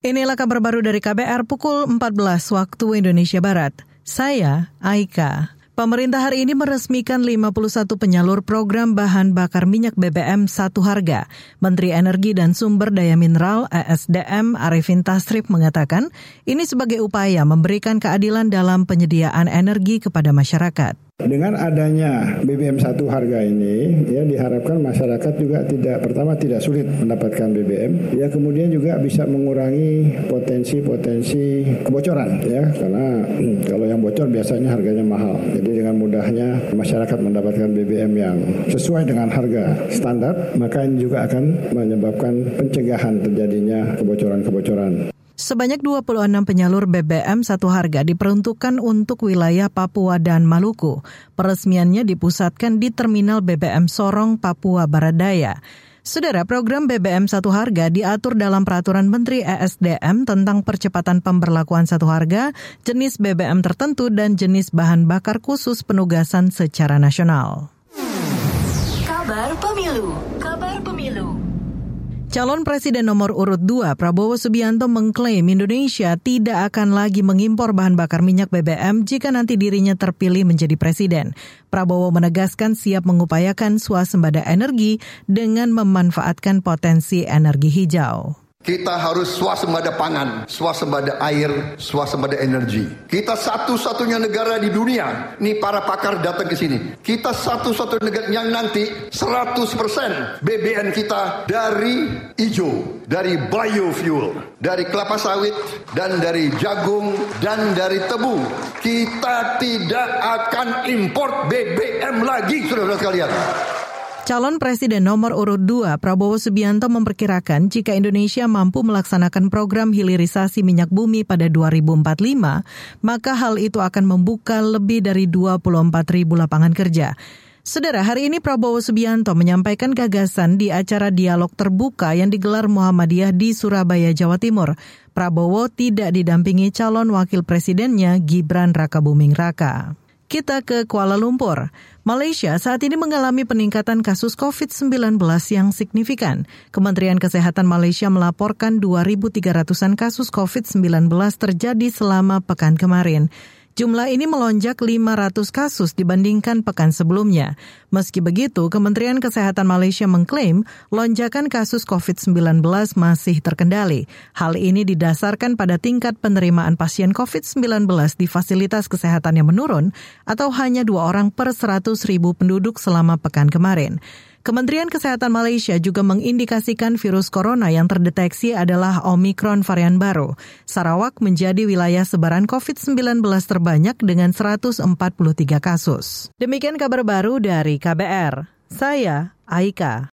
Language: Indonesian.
Inilah kabar baru dari KBR pukul 14 waktu Indonesia Barat. Saya Aika. Pemerintah hari ini meresmikan 51 penyalur program bahan bakar minyak BBM satu harga. Menteri Energi dan Sumber Daya Mineral ESDM Arifin Tasrif mengatakan ini sebagai upaya memberikan keadilan dalam penyediaan energi kepada masyarakat. Dengan adanya BBM satu harga ini, ya diharapkan masyarakat juga tidak pertama tidak sulit mendapatkan BBM, ya kemudian juga bisa mengurangi potensi-potensi kebocoran, ya karena hmm, kalau yang bocor biasanya harganya mahal. Jadi dengan mudahnya masyarakat mendapatkan BBM yang sesuai dengan harga standar, maka ini juga akan menyebabkan pencegahan terjadinya kebocoran-kebocoran. Sebanyak 26 penyalur BBM satu harga diperuntukkan untuk wilayah Papua dan Maluku. Peresmiannya dipusatkan di Terminal BBM Sorong, Papua Barat Daya. Saudara, program BBM satu harga diatur dalam peraturan Menteri ESDM tentang percepatan pemberlakuan satu harga, jenis BBM tertentu, dan jenis bahan bakar khusus penugasan secara nasional. Kabar Pemilu Kabar Pemilu Calon Presiden nomor urut 2 Prabowo Subianto mengklaim Indonesia tidak akan lagi mengimpor bahan bakar minyak BBM jika nanti dirinya terpilih menjadi presiden. Prabowo menegaskan siap mengupayakan swasembada energi dengan memanfaatkan potensi energi hijau. Kita harus swasembada pangan, swasembada air, swasembada energi. Kita satu-satunya negara di dunia, nih para pakar datang ke sini. Kita satu-satunya negara yang nanti 100% BBN kita dari hijau, dari biofuel, dari kelapa sawit, dan dari jagung, dan dari tebu. Kita tidak akan import BBM lagi, saudara-saudara sekalian. Calon Presiden nomor urut 2 Prabowo Subianto memperkirakan jika Indonesia mampu melaksanakan program hilirisasi minyak bumi pada 2045, maka hal itu akan membuka lebih dari 24 ribu lapangan kerja. Saudara, hari ini Prabowo Subianto menyampaikan gagasan di acara dialog terbuka yang digelar Muhammadiyah di Surabaya, Jawa Timur. Prabowo tidak didampingi calon wakil presidennya Gibran Rakabuming Raka. Kita ke Kuala Lumpur. Malaysia saat ini mengalami peningkatan kasus COVID-19 yang signifikan. Kementerian Kesehatan Malaysia melaporkan 2.300-an kasus COVID-19 terjadi selama pekan kemarin. Jumlah ini melonjak 500 kasus dibandingkan pekan sebelumnya. Meski begitu, Kementerian Kesehatan Malaysia mengklaim lonjakan kasus COVID-19 masih terkendali. Hal ini didasarkan pada tingkat penerimaan pasien COVID-19 di fasilitas kesehatan yang menurun atau hanya dua orang per 100 ribu penduduk selama pekan kemarin. Kementerian Kesehatan Malaysia juga mengindikasikan virus corona yang terdeteksi adalah Omikron varian baru. Sarawak menjadi wilayah sebaran COVID-19 terbanyak dengan 143 kasus. Demikian kabar baru dari KBR. Saya Aika.